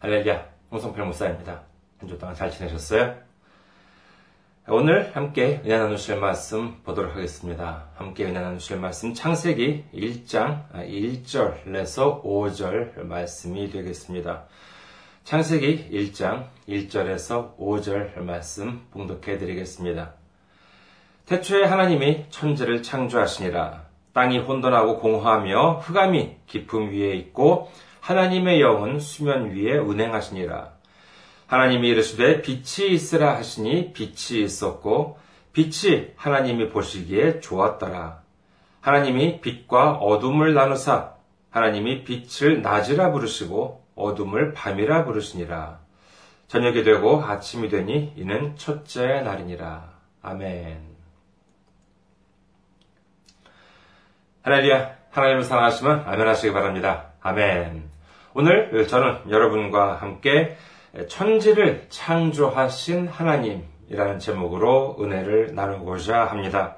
할렐루야, 홍성필 목사입니다. 한 주 동안 잘 지내셨어요? 오늘 함께 은혜 나누실 말씀 보도록 하겠습니다. 함께 은혜 나누실 말씀 창세기 1장 1절에서 5절 말씀이 되겠습니다. 창세기 1장 1절에서 5절 말씀 봉독해 드리겠습니다. 태초에 하나님이 천지를 창조하시니라 땅이 혼돈하고 공허하며 흑암이 깊음 위에 있고 하나님의 영은 수면 위에 운행하시니라. 하나님이 이르시되 빛이 있으라 하시니 빛이 있었고 빛이 하나님이 보시기에 좋았더라. 하나님이 빛과 어둠을 나누사 하나님이 빛을 낮이라 부르시고 어둠을 밤이라 부르시니라. 저녁이 되고 아침이 되니 이는 첫째 날이니라. 아멘. 할렐루야. 하나님을 사랑하시면 아멘 하시기 바랍니다. 아멘. 오늘 저는 여러분과 함께 천지를 창조하신 하나님이라는 제목으로 은혜를 나누고자 합니다.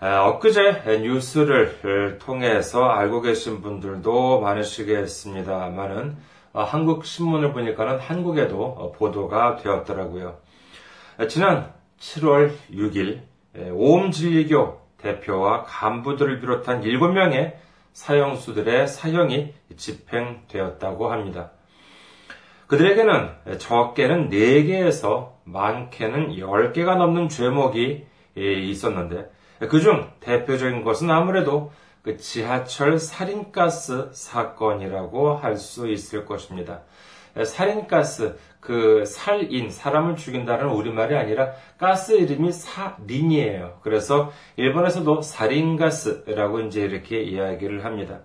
엊그제 뉴스를 통해서 알고 계신 분들도 많으시겠습니다만은 한국 신문을 보니까는 한국에도 보도가 되었더라고요. 지난 7월 6일 오음진리교 대표와 간부들을 비롯한 7명의 사형수들의 사형이 집행되었다고 합니다. 그들에게는 적게는 4개에서 많게는 10개가 넘는 죄목이 있었는데 그중 대표적인 것은 아무래도 그 지하철 살인가스 사건이라고 할 수 있을 것입니다. 살인가스, 그 살인, 사람을 죽인다는 우리말이 아니라 가스 이름이 사린이에요. 그래서 일본에서도 살인가스라고 이제 이렇게 이야기를 합니다.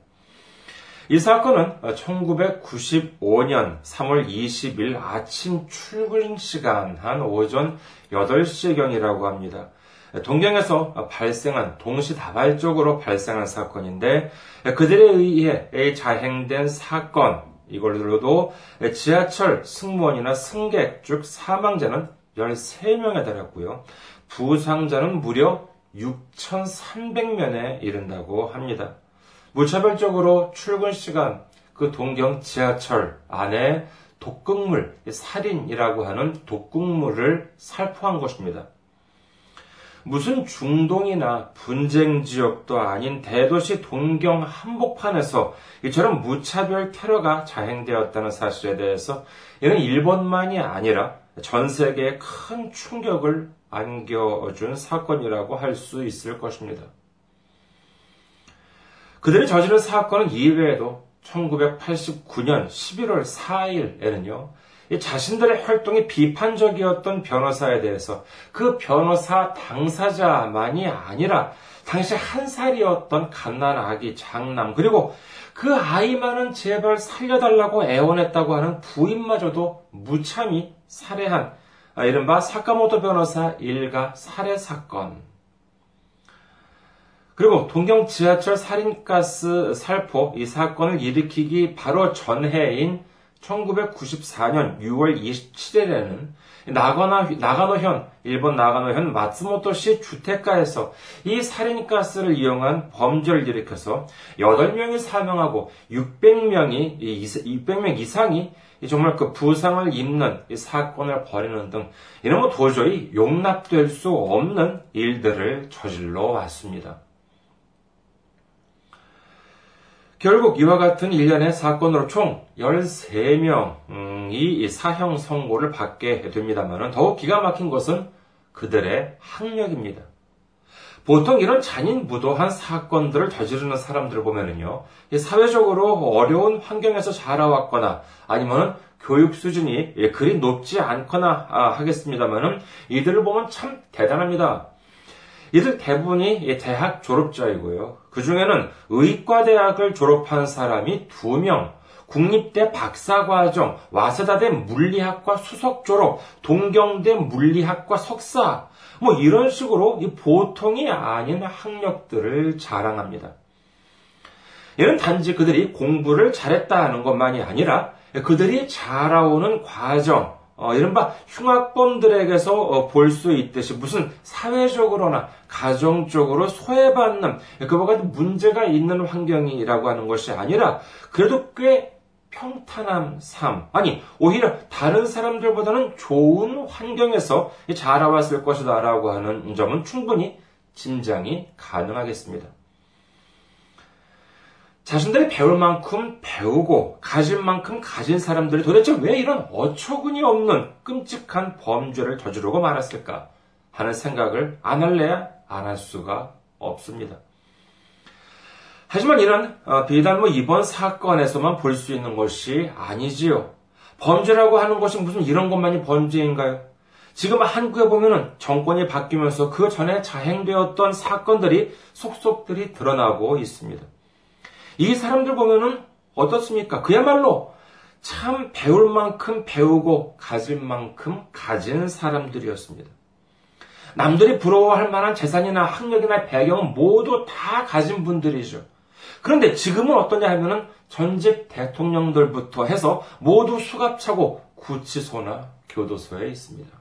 이 사건은 1995년 3월 20일 아침 출근 시간 한 오전 8시경이라고 합니다. 동경에서 발생한 동시다발적으로 발생한 사건인데 그들에 의해 자행된 사건 이걸로도 지하철 승무원이나 승객 즉 사망자는 13명에 달했고요. 부상자는 무려 6,300명에 이른다고 합니다. 무차별적으로 출근 시간 그 동경 지하철 안에 독극물, 살인이라고 하는 독극물을 살포한 것입니다. 무슨 중동이나 분쟁 지역도 아닌 대도시 동경 한복판에서 이처럼 무차별 테러가 자행되었다는 사실에 대해서 이는 일본만이 아니라 전 세계에 큰 충격을 안겨준 사건이라고 할 수 있을 것입니다. 그들이 저지른 사건은 이외에도 1989년 11월 4일에는요, 자신들의 활동이 비판적이었던 변호사에 대해서 그 변호사 당사자만이 아니라 당시 한 살이었던 갓난 아기 장남 그리고 그 아이만은 제발 살려달라고 애원했다고 하는 부인마저도 무참히 살해한 이른바 사카모토 변호사 일가 살해 사건. 그리고 동경 지하철 살인가스 살포 이 사건을 일으키기 바로 전해인 1994년 6월 27일에는 나가나, 나가노현, 일본 나가노현 마츠모토시 주택가에서 이 살인가스를 이용한 범죄를 일으켜서 8명이 사망하고 600명이, 600명 이상이 정말 그 부상을 입는 이 사건을 벌이는 등 이런 뭐 도저히 용납될 수 없는 일들을 저질러 왔습니다. 결국 이와 같은 일련의 사건으로 총 13명이 사형 선고를 받게 됩니다만 더욱 기가 막힌 것은 그들의 학력입니다. 보통 이런 잔인무도한 사건들을 저지르는 사람들을 보면은요, 사회적으로 어려운 환경에서 자라왔거나 아니면 교육 수준이 그리 높지 않거나 하겠습니다만은 이들을 보면 참 대단합니다. 이들 대부분이 대학 졸업자이고요. 그 중에는 의과대학을 졸업한 사람이 2명, 국립대 박사과정, 와세다대 물리학과 수석 졸업, 동경대 물리학과 석사, 뭐 이런 식으로 보통이 아닌 학력들을 자랑합니다. 이는 단지 그들이 공부를 잘했다는 것만이 아니라 그들이 자라오는 과정, 어, 이른바 흉악범들에게서 어, 볼수 있듯이 무슨 사회적으로나 가정적으로 소외받는 그와 같은 문제가 있는 환경이라고 하는 것이 아니라 그래도 꽤 평탄한 삶, 아니, 오히려 다른 사람들보다는 좋은 환경에서 자라왔을 것이다 라고 하는 점은 충분히 짐작이 가능하겠습니다. 자신들이 배울 만큼 배우고 가진 만큼 가진 사람들이 도대체 왜 이런 어처구니 없는 끔찍한 범죄를 저지르고 말았을까 하는 생각을 안 할래야 안 할 수가 없습니다. 하지만 이런 어, 비단 뭐 이번 사건에서만 볼 수 있는 것이 아니지요. 범죄라고 하는 것이 무슨 이런 것만이 범죄인가요? 지금 한국에 보면은 정권이 바뀌면서 그 전에 자행되었던 사건들이 속속들이 드러나고 있습니다. 이 사람들 보면은 어떻습니까? 그야말로 참 배울 만큼 배우고 가질 만큼 가진 사람들이었습니다. 남들이 부러워할 만한 재산이나 학력이나 배경은 모두 다 가진 분들이죠. 그런데 지금은 어떠냐 하면은 전직 대통령들부터 해서 모두 수갑차고 구치소나 교도소에 있습니다.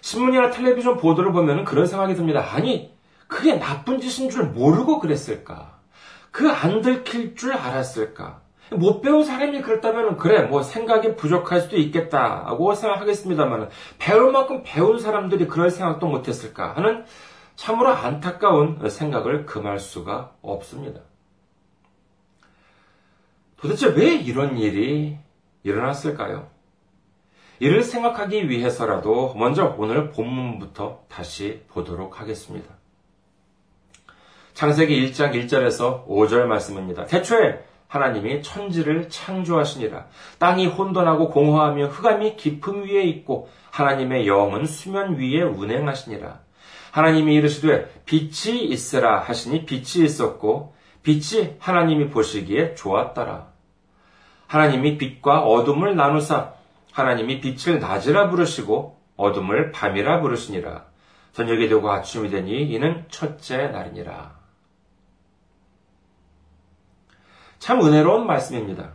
신문이나 텔레비전 보도를 보면 그런 생각이 듭니다. 아니, 그게 나쁜 짓인 줄 모르고 그랬을까? 그 안 들킬 줄 알았을까? 못 배운 사람이 그랬다면 그래 뭐 생각이 부족할 수도 있겠다고 생각하겠습니다만 배울 만큼 배운 사람들이 그럴 생각도 못했을까 하는 참으로 안타까운 생각을 금할 수가 없습니다. 도대체 왜 이런 일이 일어났을까요? 이를 생각하기 위해서라도 먼저 오늘 본문부터 다시 보도록 하겠습니다. 창세기 1장 1절에서 5절 말씀입니다. 태초에 하나님이 천지를 창조하시니라. 땅이 혼돈하고 공허하며 흑암이 깊음 위에 있고 하나님의 영은 수면 위에 운행하시니라. 하나님이 이르시되 빛이 있으라 하시니 빛이 있었고 빛이 하나님이 보시기에 좋았더라. 하나님이 빛과 어둠을 나누사 하나님이 빛을 낮이라 부르시고 어둠을 밤이라 부르시니라. 저녁이 되고 아침이 되니 이는 첫째 날이니라. 참 은혜로운 말씀입니다.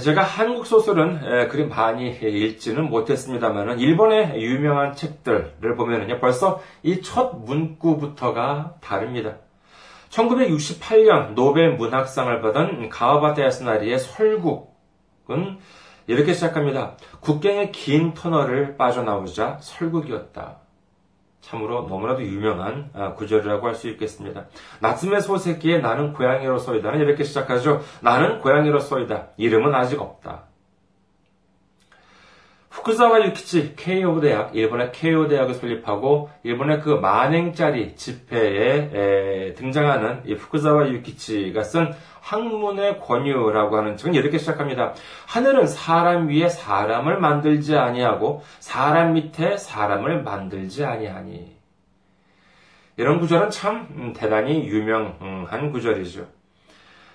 제가 한국 소설은 그리 많이 읽지는 못했습니다만 일본의 유명한 책들을 보면요 벌써 이 첫 문구부터가 다릅니다. 1968년 노벨 문학상을 받은 가와바타 야스나리의 설국은 이렇게 시작합니다. 국경의 긴 터널을 빠져나오자 설국이었다. 참으로 너무나도 유명한 아, 구절이라고 할 수 있겠습니다. 나츠메 소세기에 나는 고양이로서이다는 이렇게 시작하죠. 나는 고양이로서이다. 이름은 아직 없다. 후쿠자와 유키치 케이오 대학, 일본의 케이오 대학을 설립하고 일본의 그 만행짜리 집회에 등장하는 이 후쿠자와 유키치가 쓴 학문의 권유라고 하는 책은 이렇게 시작합니다. 하늘은 사람 위에 사람을 만들지 아니하고 사람 밑에 사람을 만들지 아니하니. 이런 구절은 참 음, 대단히 유명한 구절이죠.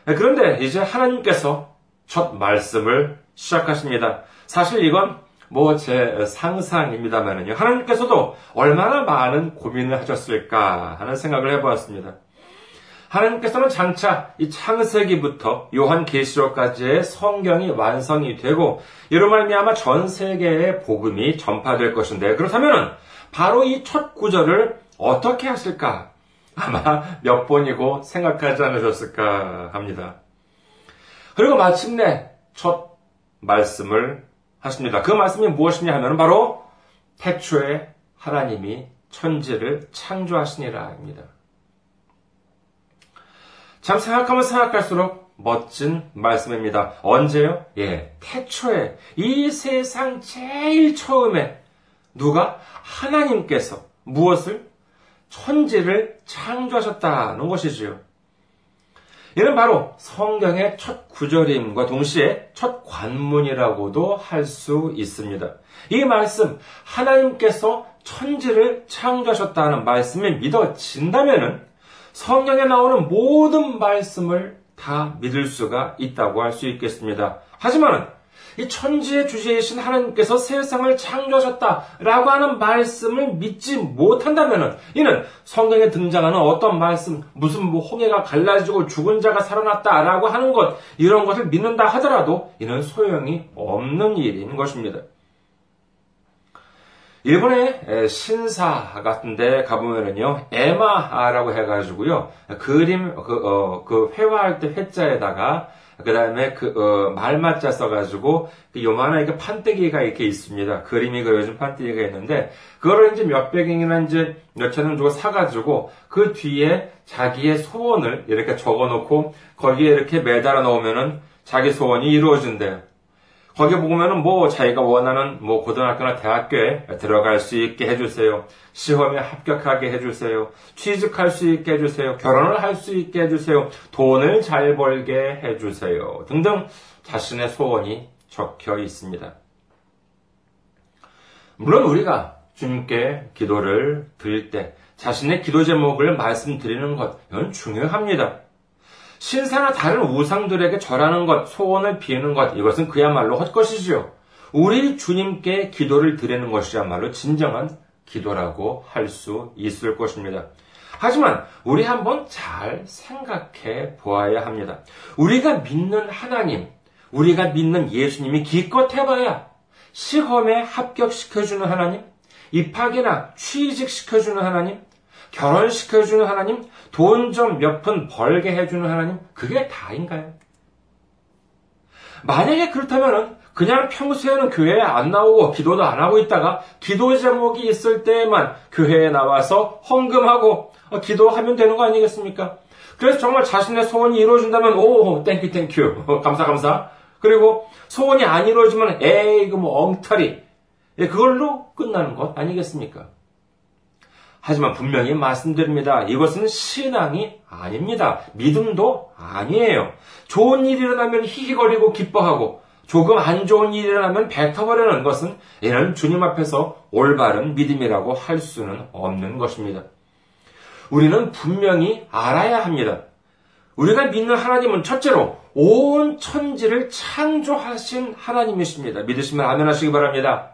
네, 그런데 이제 하나님께서 첫 말씀을 시작하십니다. 사실 이건 뭐 제 상상입니다만요. 하나님께서도 얼마나 많은 고민을 하셨을까 하는 생각을 해보았습니다. 하나님께서는 장차 이 창세기부터 요한계시록까지의 성경이 완성이 되고 이로 말미암아 전 세계에 복음이 전파될 것인데 그렇다면 바로 이 첫 구절을 어떻게 하실까? 아마 몇 번이고 생각하지 않으셨을까 합니다. 그리고 마침내 첫 말씀을 하십니다. 그 말씀이 무엇이냐 하면 바로 태초에 하나님이 천지를 창조하시니라입니다. 참 생각하면 생각할수록 멋진 말씀입니다. 언제요? 예, 태초에 이 세상 제일 처음에 누가 하나님께서 무엇을 천지를 창조하셨다는 것이지요. 이는 바로 성경의 첫 구절임과 동시에 첫 관문이라고도 할 수 있습니다. 이 말씀, 하나님께서 천지를 창조하셨다는 말씀이 믿어진다면 성경에 나오는 모든 말씀을 다 믿을 수가 있다고 할 수 있겠습니다. 하지만 이 천지의 주제이신 하나님께서 세상을 창조하셨다라고 하는 말씀을 믿지 못한다면 이는 성경에 등장하는 어떤 말씀, 무슨 뭐 홍해가 갈라지고 죽은 자가 살아났다라고 하는 것 이런 것을 믿는다 하더라도 이는 소용이 없는 일인 것입니다. 일본의 신사 같은데 가보면은요, 에마라고 해가지고요, 그림, 그, 어, 그 회화할 때 회자에다가, 그 다음에 그, 어, 말맞자 써가지고, 그 요만한 이렇게 판때기가 이렇게 있습니다. 그림이 그려진 판때기가 있는데, 그거를 이제 몇백 원이나 이제 몇천 원 주고 사가지고, 그 뒤에 자기의 소원을 이렇게 적어 놓고, 거기에 이렇게 매달아 놓으면은 자기 소원이 이루어진대요. 거기 보면은 뭐 자기가 원하는 뭐 고등학교나 대학교에 들어갈 수 있게 해주세요. 시험에 합격하게 해주세요. 취직할 수 있게 해주세요. 결혼을 할 수 있게 해주세요. 돈을 잘 벌게 해주세요. 등등 자신의 소원이 적혀 있습니다. 물론 우리가 주님께 기도를 드릴 때 자신의 기도 제목을 말씀드리는 것, 이건 중요합니다. 신사나 다른 우상들에게 절하는 것, 소원을 비우는 것, 이것은 그야말로 헛것이지요. 우리 주님께 기도를 드리는 것이야말로 진정한 기도라고 할 수 있을 것입니다. 하지만 우리 한번 잘 생각해 보아야 합니다. 우리가 믿는 하나님, 우리가 믿는 예수님이 기껏 해봐야 시험에 합격시켜주는 하나님, 입학이나 취직시켜주는 하나님, 결혼시켜주는 하나님, 돈 좀 몇 푼 벌게 해주는 하나님, 그게 다인가요? 만약에 그렇다면 그냥 평소에는 교회에 안 나오고 기도도 안 하고 있다가 기도 제목이 있을 때에만 교회에 나와서 헌금하고 기도하면 되는 거 아니겠습니까? 그래서 정말 자신의 소원이 이루어진다면 오 thank you thank you 감사 감사 그리고 소원이 안 이루어지면 에이 그뭐 엉터리 예, 그걸로 끝나는 것 아니겠습니까? 하지만 분명히 말씀드립니다. 이것은 신앙이 아닙니다. 믿음도 아니에요. 좋은 일이 일어나면 히히거리고 기뻐하고 조금 안 좋은 일이 일어나면 뱉어버리는 것은 이는 주님 앞에서 올바른 믿음이라고 할 수는 없는 것입니다. 우리는 분명히 알아야 합니다. 우리가 믿는 하나님은 첫째로 온 천지를 창조하신 하나님이십니다. 믿으시면 아멘 하시기 바랍니다.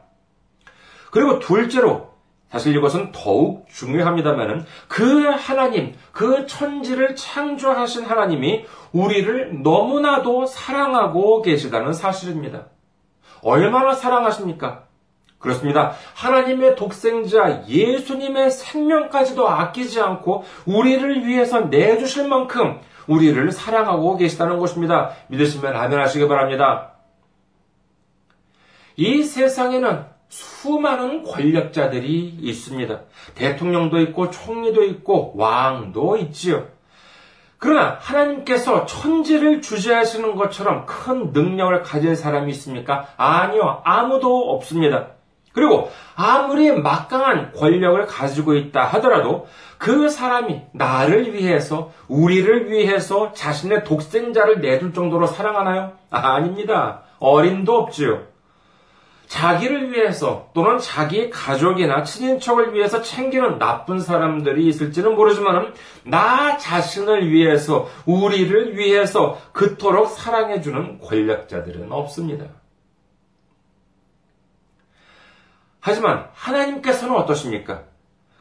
그리고 둘째로 사실 이것은 더욱 중요합니다만은 그 하나님, 그 천지를 창조하신 하나님이 우리를 너무나도 사랑하고 계시다는 사실입니다. 얼마나 사랑하십니까? 그렇습니다. 하나님의 독생자 예수님의 생명까지도 아끼지 않고 우리를 위해서 내주실 만큼 우리를 사랑하고 계시다는 것입니다. 믿으시면 아멘 하시기 바랍니다. 이 세상에는 수많은 권력자들이 있습니다. 대통령도 있고 총리도 있고 왕도 있지요. 그러나 하나님께서 천지를 주재하시는 것처럼 큰 능력을 가진 사람이 있습니까? 아니요. 아무도 없습니다. 그리고 아무리 막강한 권력을 가지고 있다 하더라도 그 사람이 나를 위해서, 우리를 위해서 자신의 독생자를 내줄 정도로 사랑하나요? 아, 아닙니다. 어림도 없지요. 자기를 위해서 또는 자기 가족이나 친인척을 위해서 챙기는 나쁜 사람들이 있을지는 모르지만 나 자신을 위해서 우리를 위해서 그토록 사랑해 주는 권력자들은 없습니다. 하지만 하나님께서는 어떠십니까?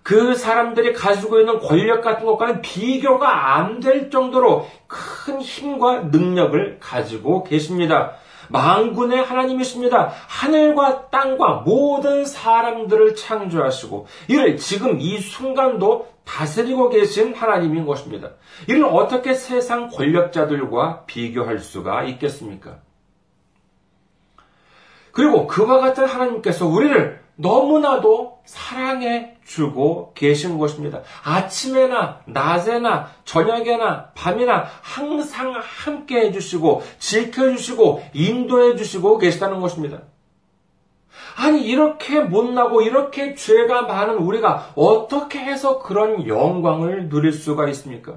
그 사람들이 가지고 있는 권력 같은 것과는 비교가 안 될 정도로 큰 힘과 능력을 가지고 계십니다. 망군의 하나님이십니다. 하늘과 땅과 모든 사람들을 창조하시고 이를 지금 이 순간도 다스리고 계신 하나님인 것입니다. 이를 어떻게 세상 권력자들과 비교할 수가 있겠습니까? 그리고 그와 같은 하나님께서 우리를 너무나도 사랑해 주고 계신 것입니다. 아침에나 낮에나 저녁에나 밤이나 항상 함께 해주시고 지켜주시고 인도해 주시고 계시다는 것입니다. 아니 이렇게 못나고 이렇게 죄가 많은 우리가 어떻게 해서 그런 영광을 누릴 수가 있습니까?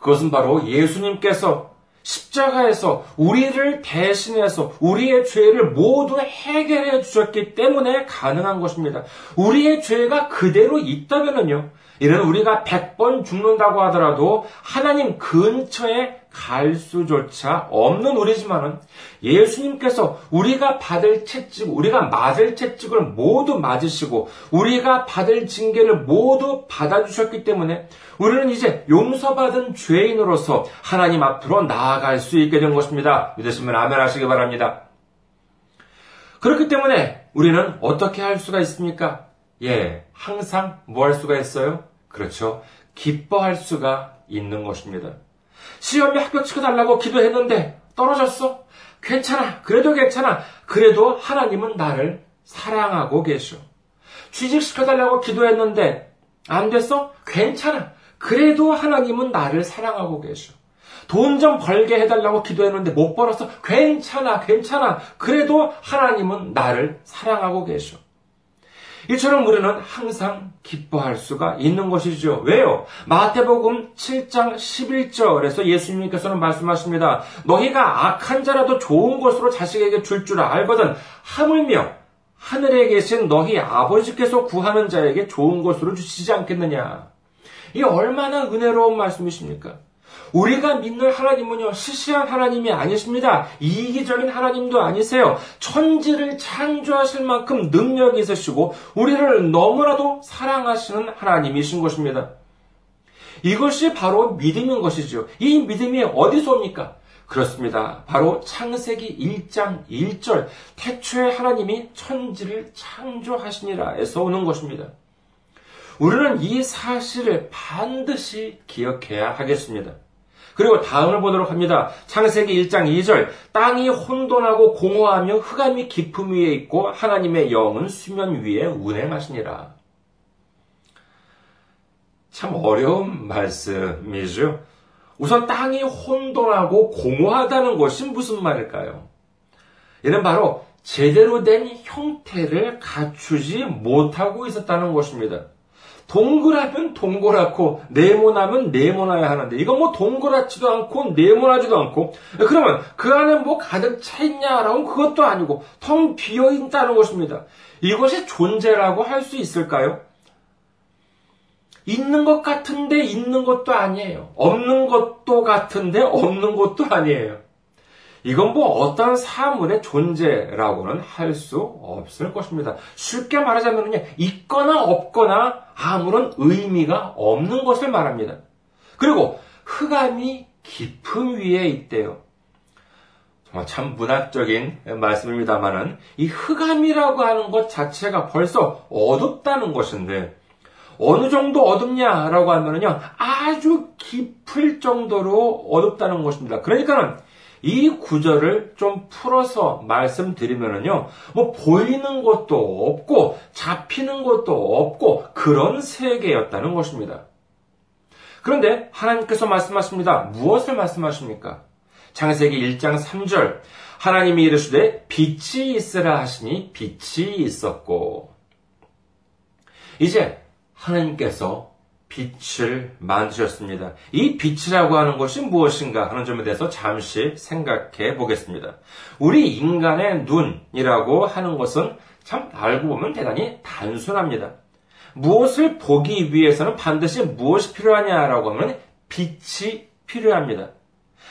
그것은 바로 예수님께서 십자가에서 우리를 대신해서 우리의 죄를 모두 해결해 주셨기 때문에 가능한 것입니다. 우리의 죄가 그대로 있다면요. 이런 우리가 100번 죽는다고 하더라도 하나님 근처에 갈 수조차 없는 우리지만은 예수님께서 우리가 받을 채찍, 우리가 맞을 채찍을 모두 맞으시고 우리가 받을 징계를 모두 받아주셨기 때문에 우리는 이제 용서받은 죄인으로서 하나님 앞으로 나아갈 수 있게 된 것입니다. 믿으시면 아멘 하시기 바랍니다. 그렇기 때문에 우리는 어떻게 할 수가 있습니까? 예, 항상 뭐 할 수가 있어요? 그렇죠. 기뻐할 수가 있는 것입니다. 시험에 합격 시켜달라고 기도했는데 떨어졌어? 괜찮아. 그래도 괜찮아. 그래도 하나님은 나를 사랑하고 계셔. 취직시켜달라고 기도했는데 안 됐어? 괜찮아. 그래도 하나님은 나를 사랑하고 계셔. 돈 좀 벌게 해달라고 기도했는데 못 벌었어. 괜찮아, 괜찮아. 그래도 하나님은 나를 사랑하고 계셔. 이처럼 우리는 항상 기뻐할 수가 있는 것이죠. 왜요? 마태복음 7장 11절에서 예수님께서는 말씀하십니다. 너희가 악한 자라도 좋은 것으로 자식에게 줄줄 알거든 하물며 하늘에 계신 너희 아버지께서 구하는 자에게 좋은 것으로 주시지 않겠느냐. 이 얼마나 은혜로운 말씀이십니까? 우리가 믿는 하나님은요, 시시한 하나님이 아니십니다. 이기적인 하나님도 아니세요. 천지를 창조하실 만큼 능력이 있으시고, 우리를 너무나도 사랑하시는 하나님이신 것입니다. 이것이 바로 믿음인 것이죠. 이 믿음이 어디서 옵니까? 그렇습니다. 바로 창세기 1장 1절, 태초에 하나님이 천지를 창조하시니라 에서 오는 것입니다. 우리는 이 사실을 반드시 기억해야 하겠습니다. 그리고 다음을 보도록 합니다. 창세기 1장 2절. 땅이 혼돈하고 공허하며 흑암이 깊음 위에 있고 하나님의 영은 수면 위에 운행하시니라. 참 어려운 말씀이죠. 우선 땅이 혼돈하고 공허하다는 것이 무슨 말일까요? 이는 바로 제대로 된 형태를 갖추지 못하고 있었다는 것입니다. 동그라면 동그랗고 네모나면 네모나야 하는데 이건 뭐 동그랗지도 않고 네모나지도 않고 그러면 그 안에 뭐 가득 차 있냐라고 그것도 아니고 텅 비어 있다는 것입니다. 이것이 존재라고 할 수 있을까요? 있는 것 같은데 있는 것도 아니에요. 없는 것도 같은데 없는 것도 아니에요. 이건 뭐 어떤 사물의 존재라고는 할 수 없을 것입니다. 쉽게 말하자면 있거나 없거나 아무런 의미가 없는 것을 말합니다. 그리고 흑암이 깊음 위에 있대요. 정말 참 문학적인 말씀입니다만은 이 흑암이라고 하는 것 자체가 벌써 어둡다는 것인데 어느 정도 어둡냐라고 하면은요 아주 깊을 정도로 어둡다는 것입니다. 그러니까는 이 구절을 좀 풀어서 말씀드리면은요, 뭐 보이는 것도 없고 잡히는 것도 없고 그런 세계였다는 것입니다. 그런데 하나님께서 말씀하십니다. 무엇을 말씀하십니까? 창세기 1장 3절. 하나님이 이르시되 빛이 있으라 하시니 빛이 있었고. 이제 하나님께서 빛을 만드셨습니다. 이 빛이라고 하는 것이 무엇인가 하는 점에 대해서 잠시 생각해 보겠습니다. 우리 인간의 눈이라고 하는 것은 참 알고 보면 대단히 단순합니다. 무엇을 보기 위해서는 반드시 무엇이 필요하냐라고 하면 빛이 필요합니다.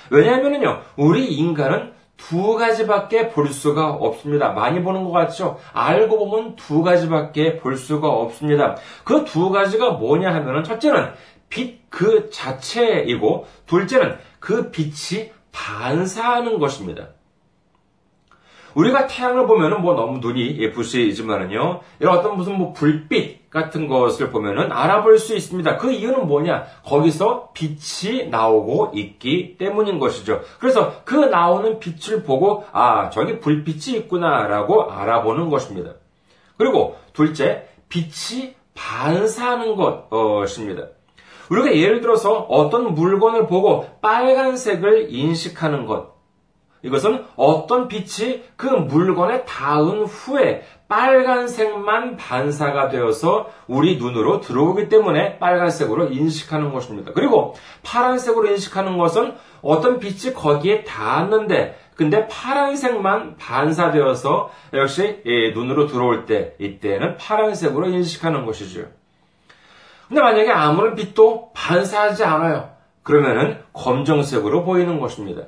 왜냐하면요, 우리 인간은 두 가지밖에 볼 수가 없습니다. 많이 보는 것 같죠? 알고 보면 두 가지밖에 볼 수가 없습니다. 그 두 가지가 뭐냐 하면은 첫째는 빛 그 자체이고 둘째는 그 빛이 반사하는 것입니다. 우리가 태양을 보면은 뭐 너무 눈이 부시지만은요, 이런 어떤 무슨 뭐 불빛 같은 것을 보면은 알아볼 수 있습니다. 그 이유는 뭐냐? 거기서 빛이 나오고 있기 때문인 것이죠. 그래서 그 나오는 빛을 보고, 아, 저기 불빛이 있구나라고 알아보는 것입니다. 그리고 둘째, 빛이 반사하는 것입니다. 우리가 예를 들어서 어떤 물건을 보고 빨간색을 인식하는 것, 이것은 어떤 빛이 그 물건에 닿은 후에 빨간색만 반사가 되어서 우리 눈으로 들어오기 때문에 빨간색으로 인식하는 것입니다. 그리고 파란색으로 인식하는 것은 어떤 빛이 거기에 닿았는데 근데 파란색만 반사되어서 역시 눈으로 들어올 때 이때는 파란색으로 인식하는 것이죠. 근데 만약에 아무런 빛도 반사하지 않아요. 그러면은 검정색으로 보이는 것입니다.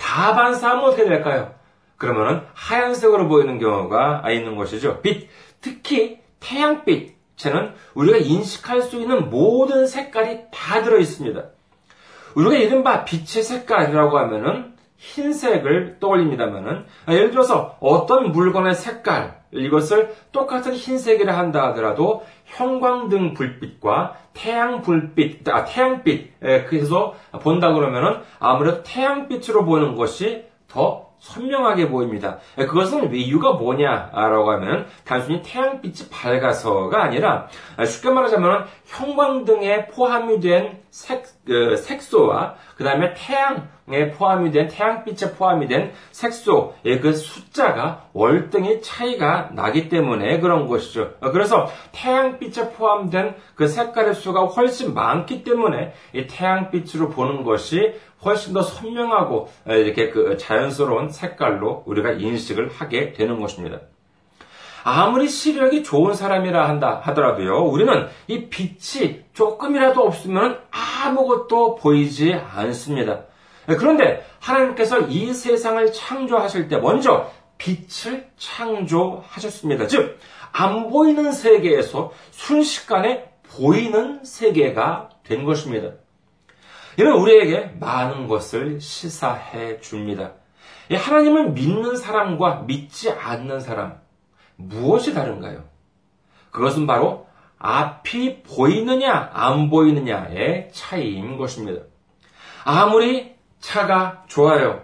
다 반사하면 어떻게 될까요? 그러면은 하얀색으로 보이는 경우가 있는 것이죠. 빛, 특히 태양빛에는 우리가 인식할 수 있는 모든 색깔이 다 들어 있습니다. 우리가 이른바 빛의 색깔이라고 하면은 흰색을 떠올립니다만은 예를 들어서 어떤 물건의 색깔 이것을 똑같은 흰색이라 한다 하더라도 형광등 불빛과 태양 불빛, 아, 태양빛, 그래서 본다 그러면은 아무래도 태양빛으로 보는 것이 더 선명하게 보입니다. 그것은 이유가 뭐냐라고 하면 단순히 태양빛이 밝아서가 아니라 쉽게 말하자면 형광등에 포함이 된 색, 그 색소와 그 다음에 태양에 포함이 된 태양빛에 포함이 된 색소의 그 숫자가 월등히 차이가 나기 때문에 그런 것이죠. 그래서 태양빛에 포함된 그 색깔의 수가 훨씬 많기 때문에 이 태양빛으로 보는 것이 훨씬 더 선명하고 이렇게 그 자연스러운 색깔로 우리가 인식을 하게 되는 것입니다. 아무리 시력이 좋은 사람이라 한다 하더라도요, 우리는 이 빛이 조금이라도 없으면 아무것도 보이지 않습니다. 그런데 하나님께서 이 세상을 창조하실 때 먼저 빛을 창조하셨습니다. 즉, 안 보이는 세계에서 순식간에 보이는 세계가 된 것입니다. 이는 우리에게 많은 것을 시사해 줍니다. 하나님을 믿는 사람과 믿지 않는 사람, 무엇이 다른가요? 그것은 바로 앞이 보이느냐, 안 보이느냐의 차이인 것입니다. 아무리 차가 좋아요.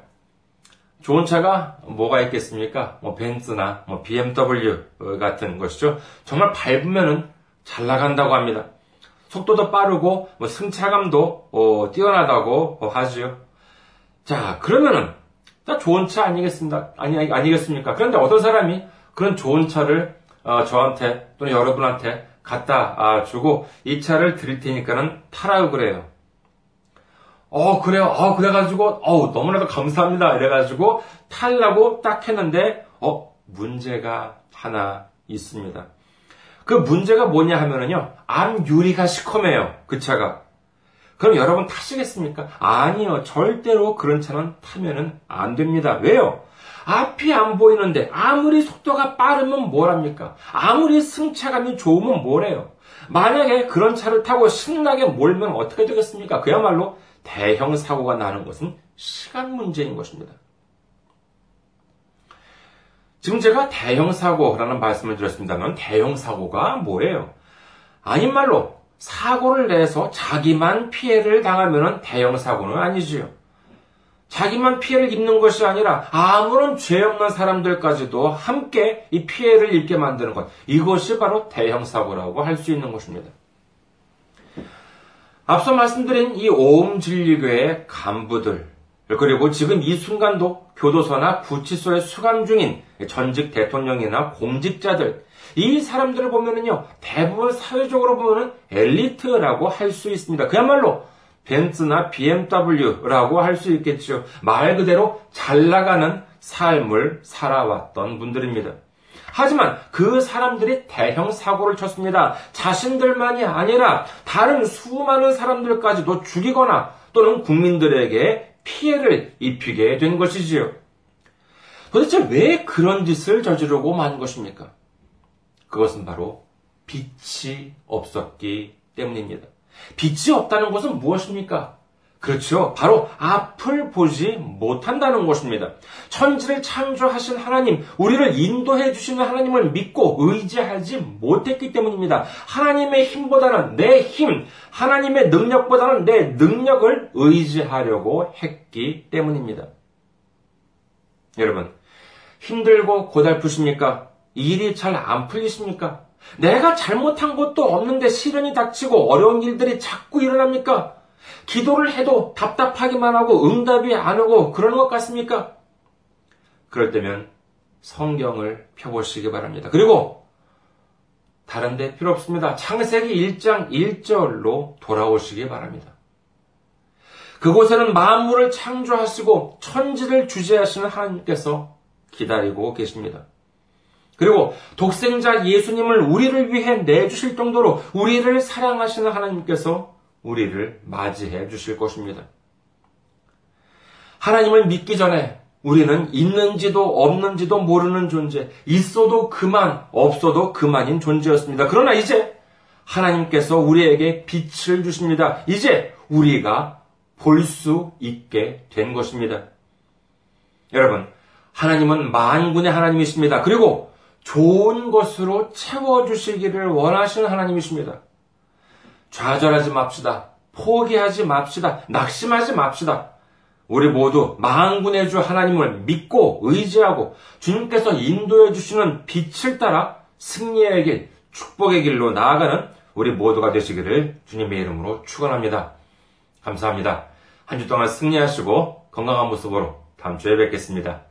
좋은 차가 뭐가 있겠습니까? 뭐 벤츠나 뭐 BMW 같은 것이죠. 정말 밟으면은 잘 나간다고 합니다. 속도도 빠르고 뭐 승차감도 어, 뛰어나다고 하지요. 자 그러면은 좋은 차 아니겠습니까? 아니 아니겠습니까? 그런데 어떤 사람이 그런 좋은 차를 어, 저한테 또는 여러분한테 갖다 아, 주고 이 차를 드릴 테니까는 타라고 그래요. 어 그래요. 어 그래가지고 어 너무나도 감사합니다. 이래가지고 탈라고 딱 했는데 어 문제가 하나 있습니다. 그 문제가 뭐냐 하면은요, 암 유리가 시커매요. 그 차가. 그럼 여러분 타시겠습니까? 아니요. 절대로 그런 차는 타면은 안 됩니다. 왜요? 앞이 안 보이는데 아무리 속도가 빠르면 뭐랍니까? 아무리 승차감이 좋으면 뭐래요? 만약에 그런 차를 타고 신나게 몰면 어떻게 되겠습니까? 그야말로 대형 사고가 나는 것은 시간 문제인 것입니다. 지금 제가 대형 사고라는 말씀을 드렸습니다만 대형 사고가 뭐예요? 아닌 말로 사고를 내서 자기만 피해를 당하면 대형 사고는 아니지요. 자기만 피해를 입는 것이 아니라 아무런 죄 없는 사람들까지도 함께 이 피해를 입게 만드는 것. 이것이 바로 대형 사고라고 할 수 있는 것입니다. 앞서 말씀드린 이 오음 진리교의 간부들, 그리고 지금 이 순간도 교도소나 구치소에 수감 중인 전직 대통령이나 공직자들, 이 사람들을 보면은요, 대부분 사회적으로 보면은 엘리트라고 할 수 있습니다. 그야말로 벤츠나 BMW라고 할 수 있겠죠. 말 그대로 잘 나가는 삶을 살아왔던 분들입니다. 하지만 그 사람들이 대형 사고를 쳤습니다. 자신들만이 아니라 다른 수많은 사람들까지도 죽이거나 또는 국민들에게 피해를 입히게 된 것이지요. 도대체 왜 그런 짓을 저지르고 만 것입니까? 그것은 바로 빛이 없었기 때문입니다. 빛이 없다는 것은 무엇입니까? 그렇죠. 바로 앞을 보지 못한다는 것입니다. 천지를 창조하신 하나님, 우리를 인도해 주시는 하나님을 믿고 의지하지 못했기 때문입니다. 하나님의 힘보다는 내 힘, 하나님의 능력보다는 내 능력을 의지하려고 했기 때문입니다. 여러분, 힘들고 고달프십니까? 일이 잘 안 풀리십니까? 내가 잘못한 것도 없는데 시련이 닥치고 어려운 일들이 자꾸 일어납니까? 기도를 해도 답답하기만 하고 응답이 안 오고 그러는 것 같습니까? 그럴 때면 성경을 펴보시기 바랍니다. 그리고 다른 데 필요 없습니다. 창세기 1장 1절로 돌아오시기 바랍니다. 그곳에는 만물을 창조하시고 천지를 주재하시는 하나님께서 기다리고 계십니다. 그리고 독생자 예수님을 우리를 위해 내주실 정도로 우리를 사랑하시는 하나님께서 우리를 맞이해 주실 것입니다. 하나님을 믿기 전에 우리는 있는지도 없는지도 모르는 존재, 있어도 그만, 없어도 그만인 존재였습니다. 그러나 이제 하나님께서 우리에게 빛을 주십니다. 이제 우리가 볼 수 있게 된 것입니다. 여러분, 하나님은 만군의 하나님이십니다. 그리고 좋은 것으로 채워주시기를 원하시는 하나님이십니다. 좌절하지 맙시다. 포기하지 맙시다. 낙심하지 맙시다. 우리 모두 만군의 주 하나님을 믿고 의지하고 주님께서 인도해 주시는 빛을 따라 승리의 길, 축복의 길로 나아가는 우리 모두가 되시기를 주님의 이름으로 축원합니다. 감사합니다. 한 주 동안 승리하시고 건강한 모습으로 다음 주에 뵙겠습니다.